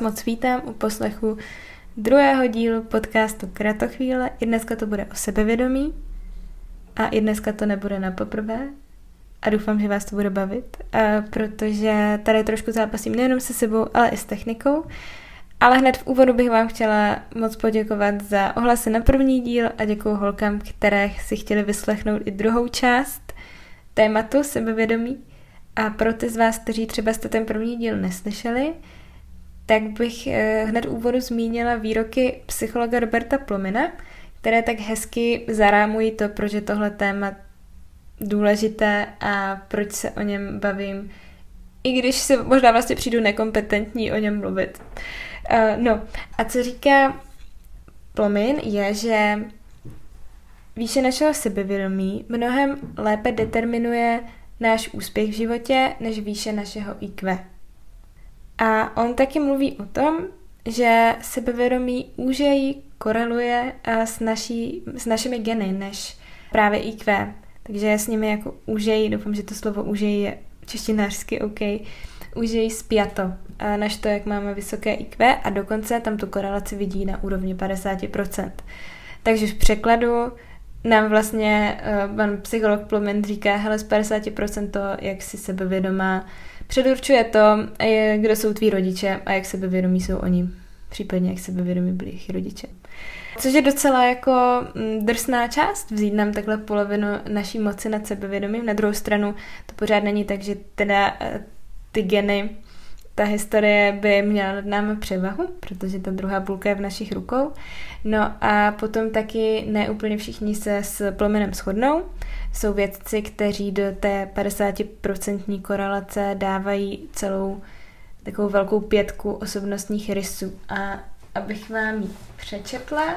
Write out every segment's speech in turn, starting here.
moc vítám u poslechu druhého dílu podcastu Kratochvíle. I dneska to bude o sebevědomí a i dneska to nebude na poprvé a doufám, že vás to bude bavit, a protože tady trošku zápasím nejenom se sebou, ale i s technikou. Ale hned v úvodu bych vám chtěla moc poděkovat za ohlasy na první díl a děkuji holkám, které si chtěli vyslechnout i druhou část tématu sebevědomí. A pro ty z vás, kteří třeba jste ten první díl neslyšeli, tak bych eh, hned úvodu zmínila výroky psychologa Roberta Plomina, které tak hezky zarámují to, proč je tohle téma důležité a proč se o něm bavím, i když se možná vlastně přijdu nekompetentní o něm mluvit. Uh, no, a co říká Plomin je, že výše našeho sebevědomí mnohem lépe determinuje náš úspěch v životě než výše našeho IQ. A on taky mluví o tom, že sebevědomí úžeji koreluje eh, s, naší, s našimi geny než právě IQ. Takže s nimi jako úžeji, doufám, že to slovo úžeji je češtinářsky OK, úžeji spjato, eh, než to, jak máme vysoké IQ a dokonce tam tu korelaci vidí na úrovni 50%. Takže v překladu nám vlastně uh, pan psycholog Plomen říká, hele, z 50% to, jak si sebevědomá, předurčuje to, kdo jsou tví rodiče a jak sebevědomí jsou oni, případně jak sebevědomí byli jejich rodiče. Což je docela jako mm, drsná část, vzít nám takhle polovinu naší moci nad sebevědomím. Na druhou stranu to pořád není tak, že teda eh, ty geny ta historie by měla nad námi převahu, protože ta druhá půlka je v našich rukou. No a potom taky ne úplně všichni se s plomenem shodnou. Jsou vědci, kteří do té 50% korelace dávají celou takovou velkou pětku osobnostních rysů. A abych vám ji přečetla,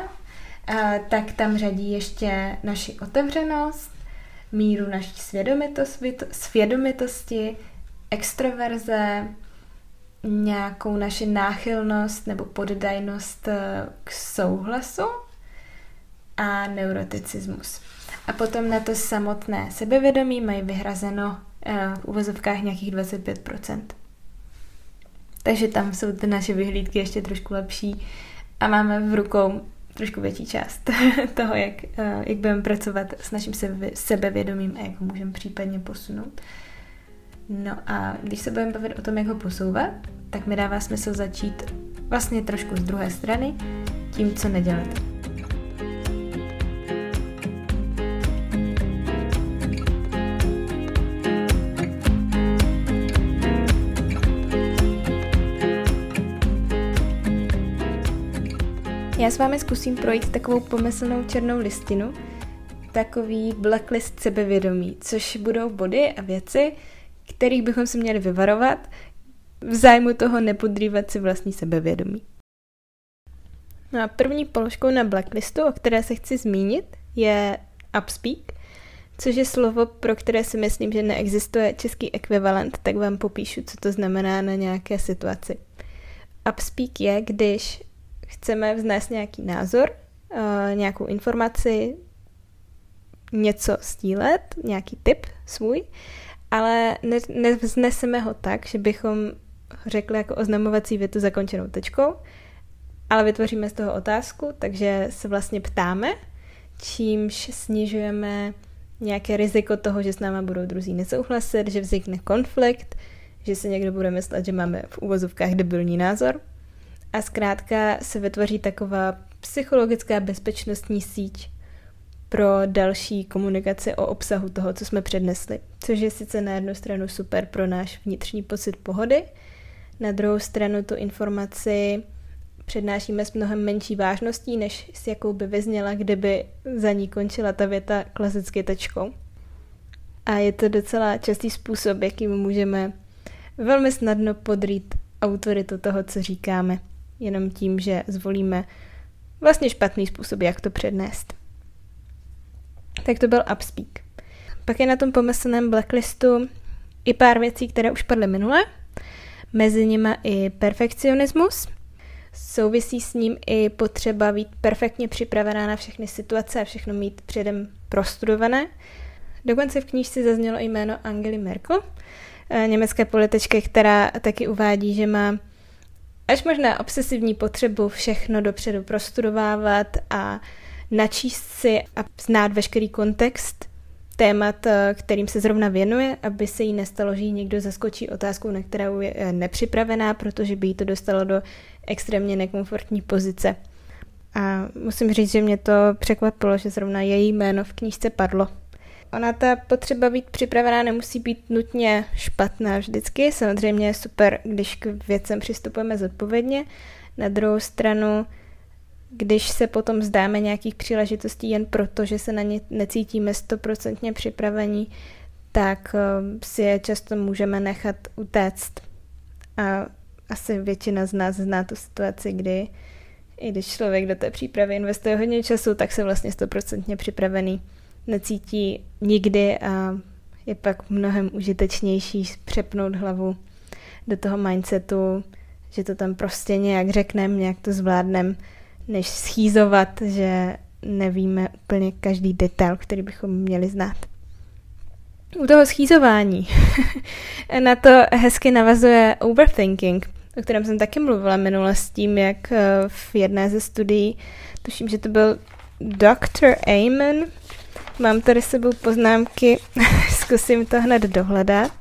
tak tam řadí ještě naši otevřenost, míru naší svědomitosti extroverze, nějakou naši náchylnost nebo poddajnost eh, k souhlasu a neuroticismus. A potom na to samotné sebevědomí mají vyhrazeno eh, v uvozovkách nějakých 25%. Takže tam jsou ty naše vyhlídky ještě trošku lepší a máme v rukou trošku větší část toho, jak, eh, jak budeme pracovat s naším sebevědomím a jak ho můžeme případně posunout. No a když se budeme bavit o tom, jak ho posouvat, tak mi dává smysl začít vlastně trošku z druhé strany, tím, co nedělat. Já s vámi zkusím projít takovou pomyslnou černou listinu, takový blacklist sebevědomí, což budou body a věci, kterých bychom se měli vyvarovat, v zájmu toho nepodrývat si vlastní sebevědomí. No a první položkou na blacklistu, o které se chci zmínit, je upspeak, což je slovo, pro které si myslím, že neexistuje český ekvivalent, tak vám popíšu, co to znamená na nějaké situaci. Upspeak je, když chceme vznést nějaký názor, eh, nějakou informaci, něco sdílet, nějaký tip svůj, ale ne, nevzneseme ho tak, že bychom řekli jako oznamovací větu zakončenou tečkou, ale vytvoříme z toho otázku, takže se vlastně ptáme, čímž snižujeme nějaké riziko toho, že s náma budou druzí nesouhlasit, že vznikne konflikt, že se někdo bude myslet, že máme v úvozovkách debilní názor. A zkrátka se vytvoří taková psychologická bezpečnostní síť pro další komunikaci o obsahu toho, co jsme přednesli. Což je sice na jednu stranu super pro náš vnitřní pocit pohody, na druhou stranu tu informaci přednášíme s mnohem menší vážností, než s jakou by vyzněla, kdyby za ní končila ta věta klasicky tečkou. A je to docela častý způsob, jakým můžeme velmi snadno podrít autoritu toho, co říkáme, jenom tím, že zvolíme vlastně špatný způsob, jak to přednést. Tak to byl Upspeak. Pak je na tom pomyslném blacklistu i pár věcí, které už padly minule, mezi nimi i perfekcionismus. Souvisí s ním i potřeba být perfektně připravená na všechny situace a všechno mít předem prostudované. Dokonce v knížce zaznělo jméno Angely Merkel, eh, německé političky, která taky uvádí, že má až možná obsesivní potřebu všechno dopředu prostudovávat a načíst si a znát veškerý kontext témat, eh, kterým se zrovna věnuje, aby se jí nestalo, že jí někdo zaskočí otázkou, na kterou je eh, nepřipravená, protože by jí to dostalo do extrémně nekomfortní pozice. A musím říct, že mě to překvapilo, že zrovna její jméno v knížce padlo. Ona ta potřeba být připravená nemusí být nutně špatná vždycky. Samozřejmě je super, když k věcem přistupujeme zodpovědně. Na druhou stranu, když se potom vzdáme nějakých příležitostí jen proto, že se na ně necítíme stoprocentně připravení, tak eh, si je často můžeme nechat utéct. A asi většina z nás zná tu situaci, kdy i když člověk do té přípravy investuje hodně času, tak se vlastně stoprocentně připravený necítí nikdy a je pak mnohem užitečnější přepnout hlavu do toho mindsetu, že to tam prostě nějak řekneme, nějak to zvládneme, než schýzovat, že nevíme úplně každý detail, který bychom měli znát. U toho schýzování na to hezky navazuje overthinking, o kterém jsem taky mluvila minule s tím, jak eh, v jedné ze studií, tuším, že to byl Dr. Amen, mám tady sebou poznámky, zkusím to hned dohledat.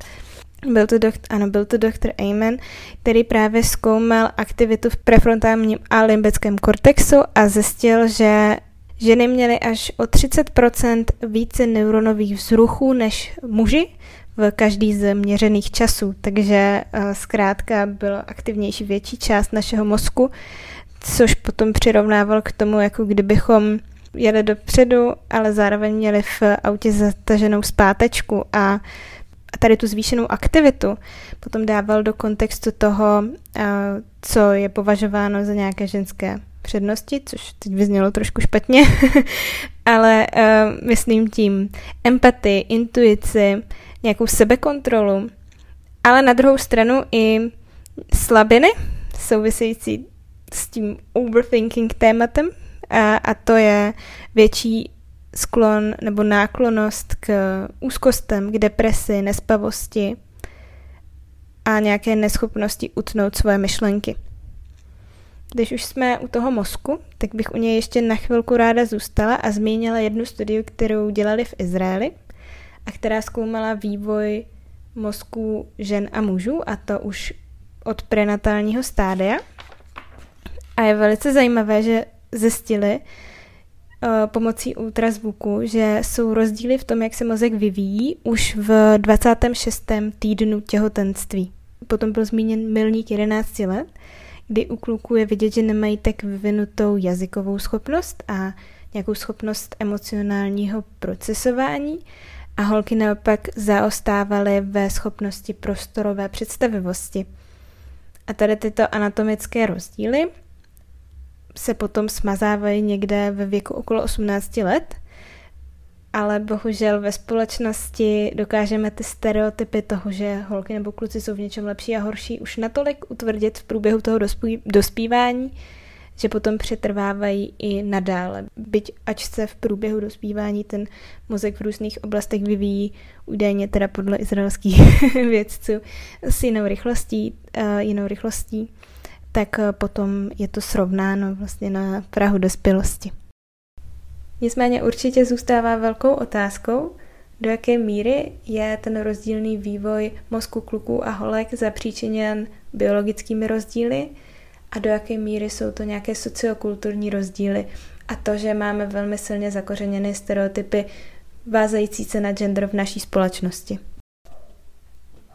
Byl to dokt, ano, byl to doktor Amen, který právě zkoumal aktivitu v prefrontálním a limbickém kortexu a zjistil, že ženy měly až o 30% více neuronových vzruchů než muži v každý z měřených časů, takže uh, zkrátka byla aktivnější větší část našeho mozku, což potom přirovnával k tomu, jako kdybychom jeli dopředu, ale zároveň měli v autě zataženou zpátečku. A tady tu zvýšenou aktivitu. Potom dával do kontextu toho, co je považováno za nějaké ženské přednosti, což teď vyznělo trošku špatně, ale uh, myslím tím empatii, intuici, nějakou sebekontrolu, ale na druhou stranu i slabiny související s tím overthinking tématem a, a to je větší sklon nebo náklonost k úzkostem, k depresi, nespavosti a nějaké neschopnosti utnout svoje myšlenky. Když už jsme u toho mozku, tak bych u něj ještě na chvilku ráda zůstala a zmínila jednu studii, kterou dělali v Izraeli a která zkoumala vývoj mozku žen a mužů a to už od prenatálního stádia. A je velice zajímavé, že zjistili, pomocí ultrazvuku, že jsou rozdíly v tom, jak se mozek vyvíjí už v 26. týdnu těhotenství. Potom byl zmíněn milník 11 let, kdy u kluků je vidět, že nemají tak vyvinutou jazykovou schopnost a nějakou schopnost emocionálního procesování a holky naopak zaostávaly ve schopnosti prostorové představivosti. A tady tyto anatomické rozdíly se potom smazávají někde ve věku okolo 18 let, ale bohužel ve společnosti dokážeme ty stereotypy toho, že holky nebo kluci jsou v něčem lepší a horší, už natolik utvrdit v průběhu toho dospívání, že potom přetrvávají i nadále. Byť ač se v průběhu dospívání ten mozek v různých oblastech vyvíjí údajně teda podle izraelských vědců s jinou rychlostí, uh, jinou rychlostí, tak eh, potom je to srovnáno vlastně na Prahu dospělosti. Nicméně určitě zůstává velkou otázkou, do jaké míry je ten rozdílný vývoj mozku kluků a holek zapříčiněn biologickými rozdíly a do jaké míry jsou to nějaké sociokulturní rozdíly a to, že máme velmi silně zakořeněné stereotypy vázající se na gender v naší společnosti.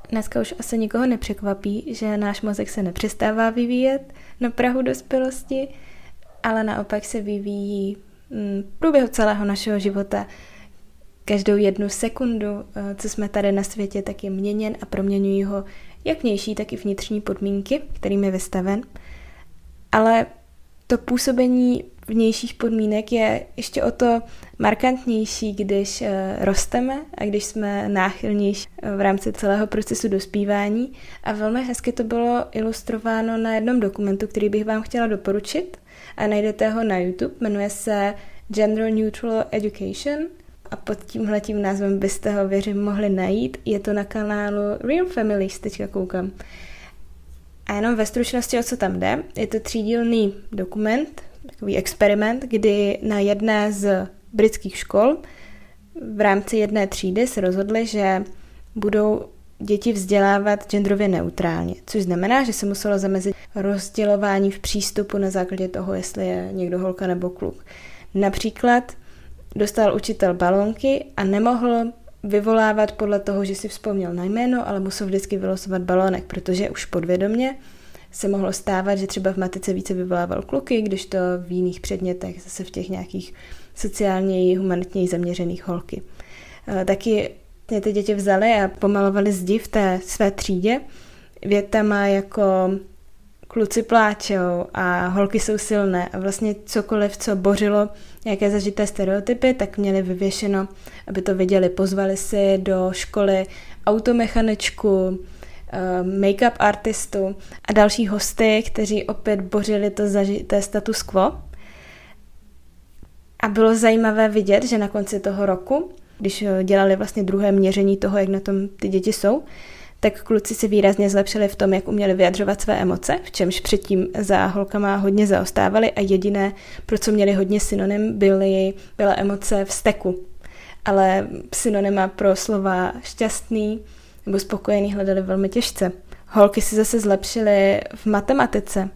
Dneska už asi nikoho nepřekvapí, že náš mozek se nepřestává vyvíjet na Prahu dospělosti, ale naopak se vyvíjí mm, v průběhu celého našeho života. Každou jednu sekundu, eh, co jsme tady na světě, tak je měněn a proměňují ho jak vnější, tak i vnitřní podmínky, kterým je vystaven. Ale to působení vnějších podmínek je ještě o to markantnější, když eh, rosteme a když jsme náchylnější eh, v rámci celého procesu dospívání. A velmi hezky to bylo ilustrováno na jednom dokumentu, který bych vám chtěla doporučit. A najdete ho na YouTube, jmenuje se Gender Neutral Education a pod tímhletím názvem byste ho, věřím, mohli najít. Je to na kanálu Real Families, teďka koukám. A jenom ve stručnosti, o co tam jde, je to třídílný dokument, takový experiment, kdy na jedné z britských škol v rámci jedné třídy se rozhodli, že budou děti vzdělávat genderově neutrálně, což znamená, že se muselo zamezit rozdělování v přístupu na základě toho, jestli je někdo holka nebo kluk. Například dostal učitel balónky a nemohl vyvolávat podle toho, že si vzpomněl na jméno, ale musel vždycky vylosovat balónek, protože už podvědomě se mohlo stávat, že třeba v matice více vyvolával kluky, když to v jiných předmětech, zase v těch nějakých sociálně humanitně zaměřených holky. Eh, taky mě ty děti vzali a pomalovali zdi v té své třídě větama jako kluci pláčou a holky jsou silné a vlastně cokoliv, co bořilo nějaké zažité stereotypy, tak měli vyvěšeno, aby to viděli. Pozvali si do školy automechaničku, make-up artistu a další hosty, kteří opět bořili to zažité status quo. A bylo zajímavé vidět, že na konci toho roku, když dělali vlastně druhé měření toho, jak na tom ty děti jsou, tak kluci se výrazně zlepšili v tom, jak uměli vyjadřovat své emoce, v čemž předtím za holkama hodně zaostávali a jediné, pro co měli hodně synonym, byly, byla emoce vzteku. Ale synonyma pro slova šťastný nebo spokojený hledali velmi těžce. Holky si zase zlepšily v matematice.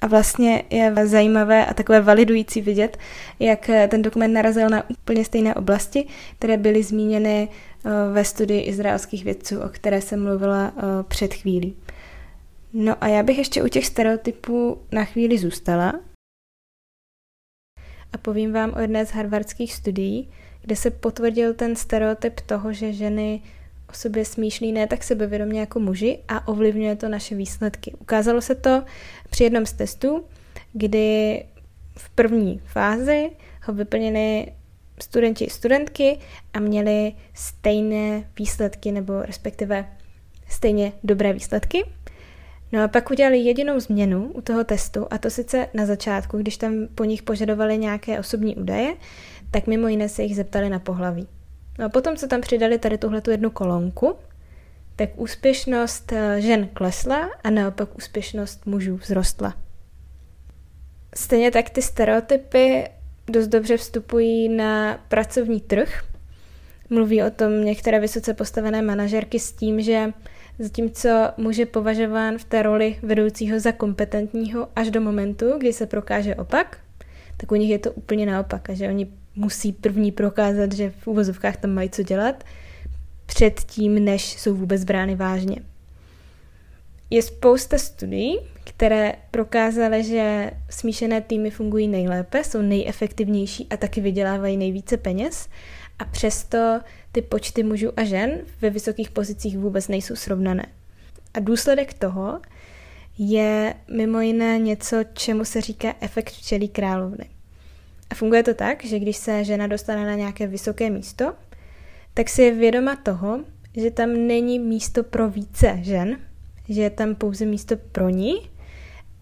A vlastně je zajímavé a takové validující vidět, jak ten dokument narazil na úplně stejné oblasti, které byly zmíněny Eh, ve studii izraelských vědců, o které jsem mluvila eh, před chvílí. No a já bych ještě u těch stereotypů na chvíli zůstala a povím vám o jedné z harvardských studií, kde se potvrdil ten stereotyp toho, že ženy sobě smýšlí ne tak sebevědomě jako muži a ovlivňuje to naše výsledky. Ukázalo se to při jednom z testů, kdy v první fázi ho vyplnili studenti i studentky a měli stejné výsledky, nebo respektive stejně dobré výsledky. No a pak udělali jedinou změnu u toho testu, a to sice na začátku, když tam po nich požadovali nějaké osobní údaje, tak mimo jiné se jich zeptali na pohlaví. No a potom, co tam přidali tady tuhle jednu kolonku, tak úspěšnost eh, žen klesla a naopak úspěšnost mužů vzrostla. Stejně tak ty stereotypy dost dobře vstupují na pracovní trh. Mluví o tom některé vysoce postavené manažerky s tím, že zatímco muž je považován v té roli vedoucího za kompetentního až do momentu, kdy se prokáže opak, tak u nich je to úplně naopak, a že oni musí první prokázat, že v úvozovkách tam mají co dělat, předtím, než jsou vůbec brány vážně. Je spousta studií, které prokázaly, že smíšené týmy fungují nejlépe, jsou nejefektivnější a taky vydělávají nejvíce peněz. A přesto ty počty mužů a žen ve vysokých pozicích vůbec nejsou srovnané. A důsledek toho je mimo jiné něco, čemu se říká efekt včelí královny. A funguje to tak, že když se žena dostane na nějaké vysoké místo, tak si je vědoma toho, že tam není místo pro více žen, že je tam pouze místo pro ní.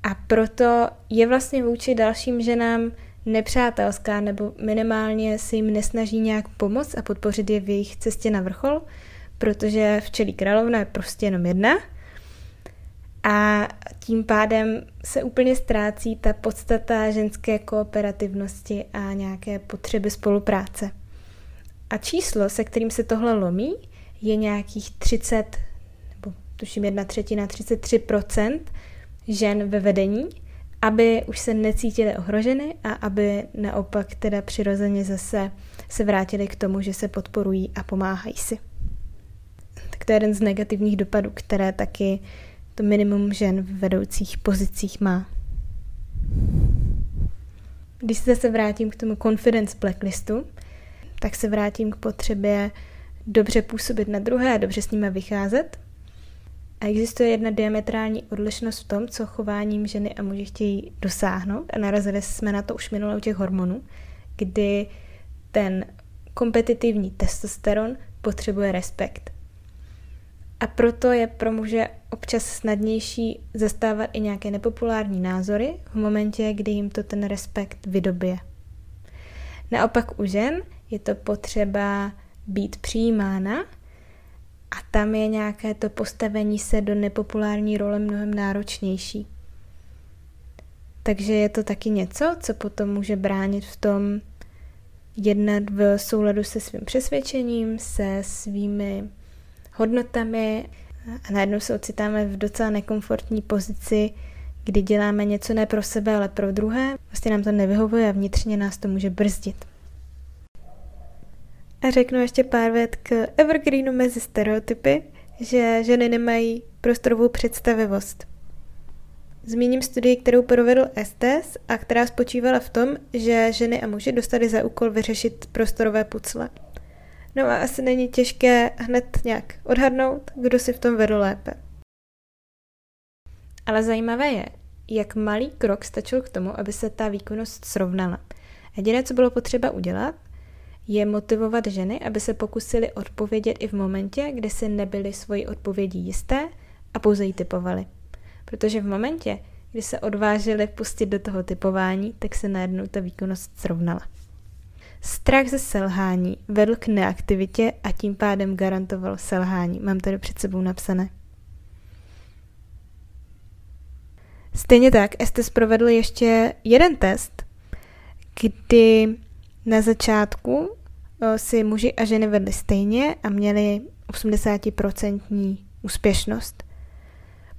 A proto je vlastně vůči dalším ženám nepřátelská nebo minimálně se jim nesnaží nějak pomoct a podpořit je v jejich cestě na vrchol, protože včelí královna je prostě jenom jedna a tím pádem se úplně ztrácí ta podstata ženské kooperativnosti a nějaké potřeby spolupráce. A číslo, se kterým se tohle lomí, je nějakých 30, nebo tuším jedna třetina, 33% žen ve vedení, aby už se necítily ohroženy a aby naopak teda přirozeně zase se vrátili k tomu, že se podporují a pomáhají si. Tak to je jeden z negativních dopadů, které taky to minimum žen v vedoucích pozicích má. Když se zase vrátím k tomu confidence blacklistu, tak se vrátím k potřebě dobře působit na druhé a dobře s nimi vycházet. A existuje jedna diametrální odlišnost v tom, co chováním ženy a muži chtějí dosáhnout. A narazili jsme na to už minule u těch hormonů, kdy ten kompetitivní testosteron potřebuje respekt. A proto je pro muže občas snadnější zastávat i nějaké nepopulární názory v momentě, kdy jim to ten respekt vydobije. Naopak u žen je to potřeba být přijímána a tam je nějaké to postavení se do nepopulární role mnohem náročnější. Takže je to taky něco, co potom může bránit v tom jednat v souladu se svým přesvědčením, se svými hodnotami a najednou se ocitáme v docela nekomfortní pozici, kdy děláme něco ne pro sebe, ale pro druhé. Vlastně nám to nevyhovuje a vnitřně nás to může brzdit. A řeknu ještě pár vět k evergreenu mezi stereotypy, že ženy nemají prostorovou představivost. Zmíním studii, kterou provedl Estes a která spočívala v tom, že ženy a muži dostali za úkol vyřešit prostorové pucle. No a asi není těžké hned nějak odhadnout, kdo si v tom vedl lépe. Ale zajímavé je, jak malý krok stačil k tomu, aby se ta výkonnost srovnala. Jediné, co bylo potřeba udělat, je motivovat ženy, aby se pokusili odpovědět i v momentě, kdy si nebyly svoji odpovědí jisté a pouze ji typovali. Protože v momentě, kdy se odvážili pustit do toho typování, tak se najednou ta výkonnost srovnala. Strach ze selhání vedl k neaktivitě a tím pádem garantoval selhání. Mám tady před sebou napsané. Stejně tak Estes provedl ještě jeden test, kdy na začátku si muži a ženy vedli stejně a měli 80% úspěšnost.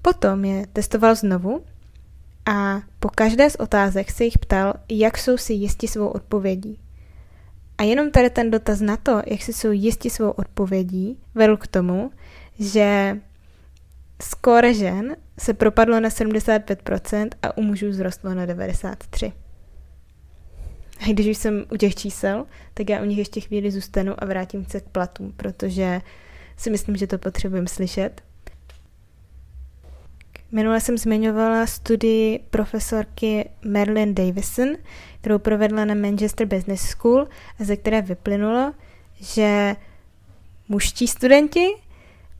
Potom je testoval znovu a po každé z otázek se jich ptal, jak jsou si jisti svou odpovědí. A jenom tady ten dotaz na to, jak si jsou jisti svou odpovědí, vedl k tomu, že skóre žen se propadlo na 75% a u mužů zrostlo na 93%. A když už jsem u těch čísel, tak já u nich ještě chvíli zůstanu a vrátím se k platům, protože si myslím, že to potřebujeme slyšet. Minule jsem zmiňovala studii profesorky Marilyn Davison, kterou provedla na Manchester Business School, a ze které vyplynulo, že mužští studenti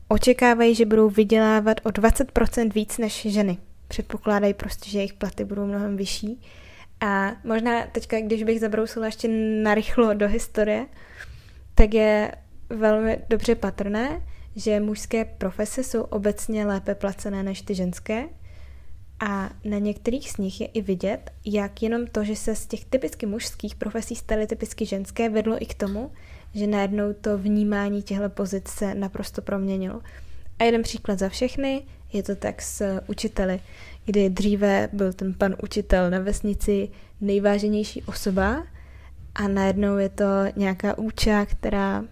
očekávají, že budou vydělávat o 20% víc než ženy. Předpokládají prostě, že jejich platy budou mnohem vyšší. A možná teďka, když bych zabrousila ještě narychlo do historie, tak je velmi dobře patrné, že mužské profese jsou obecně lépe placené než ty ženské a na některých z nich je i vidět, jak jenom to, že se z těch typicky mužských profesí staly typicky ženské, vedlo i k tomu, že najednou to vnímání těchto pozic se naprosto proměnilo. A jeden příklad za všechny je to tak s učiteli, kdy dříve byl ten pan učitel na vesnici nejváženější osoba a najednou je to nějaká úča, která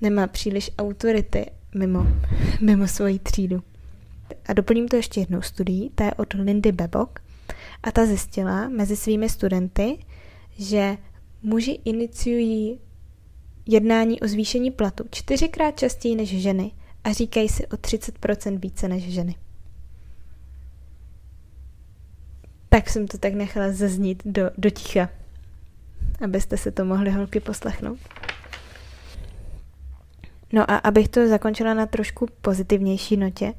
nemá příliš autority mimo, mimo svoji třídu. A doplním to ještě jednou studií, ta je od Lindy Bebok a ta zjistila mezi svými studenty, že muži iniciují jednání o zvýšení platu čtyřikrát častěji než ženy a říkají si o 30% více než ženy. Tak jsem to tak nechala zaznít do, do ticha, abyste se to mohli holky poslechnout. No a abych to zakončila na trošku pozitivnější notě,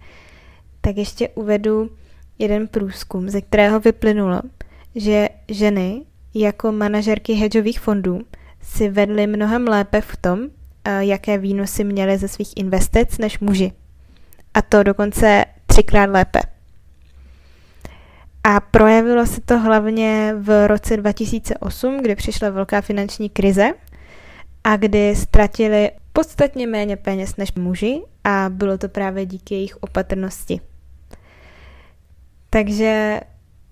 tak ještě uvedu jeden průzkum, ze kterého vyplynulo, že ženy jako manažerky hedžových fondů si vedly mnohem lépe v tom, eh, jaké výnosy měly ze svých investic než muži. A to dokonce třikrát lépe. A projevilo se to hlavně v roce 2008, kdy přišla velká finanční krize a kdy ztratili podstatně méně peněz než muži a bylo to právě díky jejich opatrnosti. Takže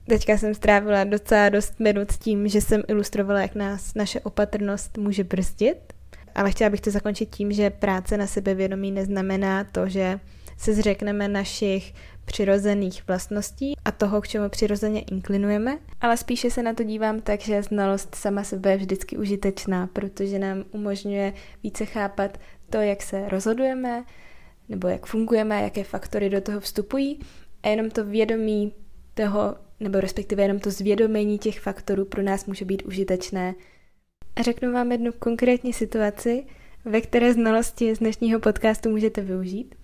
teďka jsem strávila docela dost minut tím, že jsem ilustrovala, jak nás naše opatrnost může brzdit, ale chtěla bych to zakončit tím, že práce na sebevědomí neznamená to, že se zřekneme našich přirozených vlastností a toho, k čemu přirozeně inklinujeme, ale spíše se na to dívám tak, že znalost sama sebe je vždycky užitečná, protože nám umožňuje více chápat to, jak se rozhodujeme, nebo jak fungujeme, jaké faktory do toho vstupují a jenom to vědomí toho, nebo respektive jenom to zvědomení těch faktorů pro nás může být užitečné. A řeknu vám jednu konkrétní situaci, ve které znalosti z dnešního podcastu můžete využít.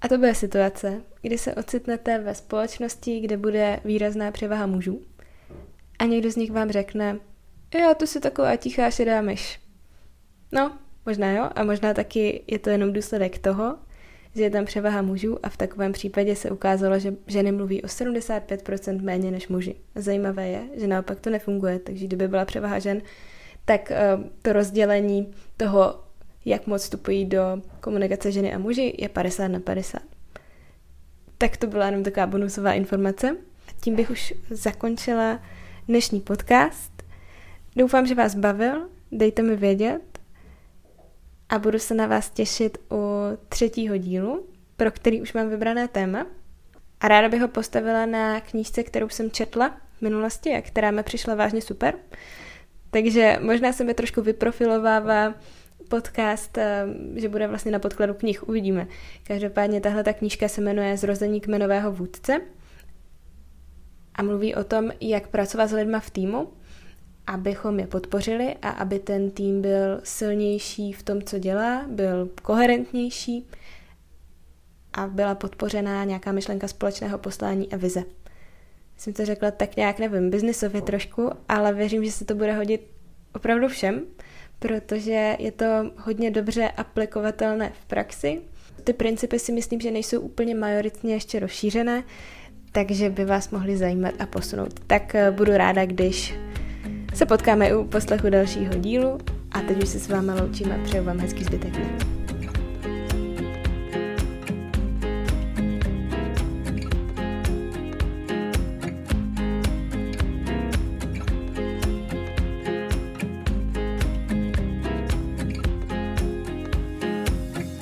A to bude situace, kdy se ocitnete ve společnosti, kde bude výrazná převaha mužů a někdo z nich vám řekne, jo, to si taková tichá šedá myš. No, možná jo, a možná taky je to jenom důsledek toho, že je tam převaha mužů a v takovém případě se ukázalo, že ženy mluví o 75% méně než muži. Zajímavé je, že naopak to nefunguje, takže kdyby byla převaha žen, tak eh, to rozdělení toho, jak moc vstupují do komunikace ženy a muži, je 50 na 50. Tak to byla jenom taková bonusová informace. A tím bych už zakončila dnešní podcast. Doufám, že vás bavil, dejte mi vědět a budu se na vás těšit u třetího dílu, pro který už mám vybrané téma. A ráda bych ho postavila na knížce, kterou jsem četla v minulosti a která mi přišla vážně super. Takže možná se mi trošku vyprofilovává podcast, eh, že bude vlastně na podkladu knih, uvidíme. Každopádně tahle ta knížka se jmenuje Zrození kmenového vůdce a mluví o tom, jak pracovat s lidma v týmu, abychom je podpořili a aby ten tým byl silnější v tom, co dělá, byl koherentnější a byla podpořená nějaká myšlenka společného poslání a vize. Jsem to řekla tak nějak, nevím, biznisově trošku, ale věřím, že se to bude hodit opravdu všem, protože je to hodně dobře aplikovatelné v praxi. Ty principy si myslím, že nejsou úplně majoritně ještě rozšířené, takže by vás mohly zajímat a posunout. Tak eh, budu ráda, když se potkáme u poslechu dalšího dílu a teď už se s vámi loučím a přeju vám hezký zbytek dne.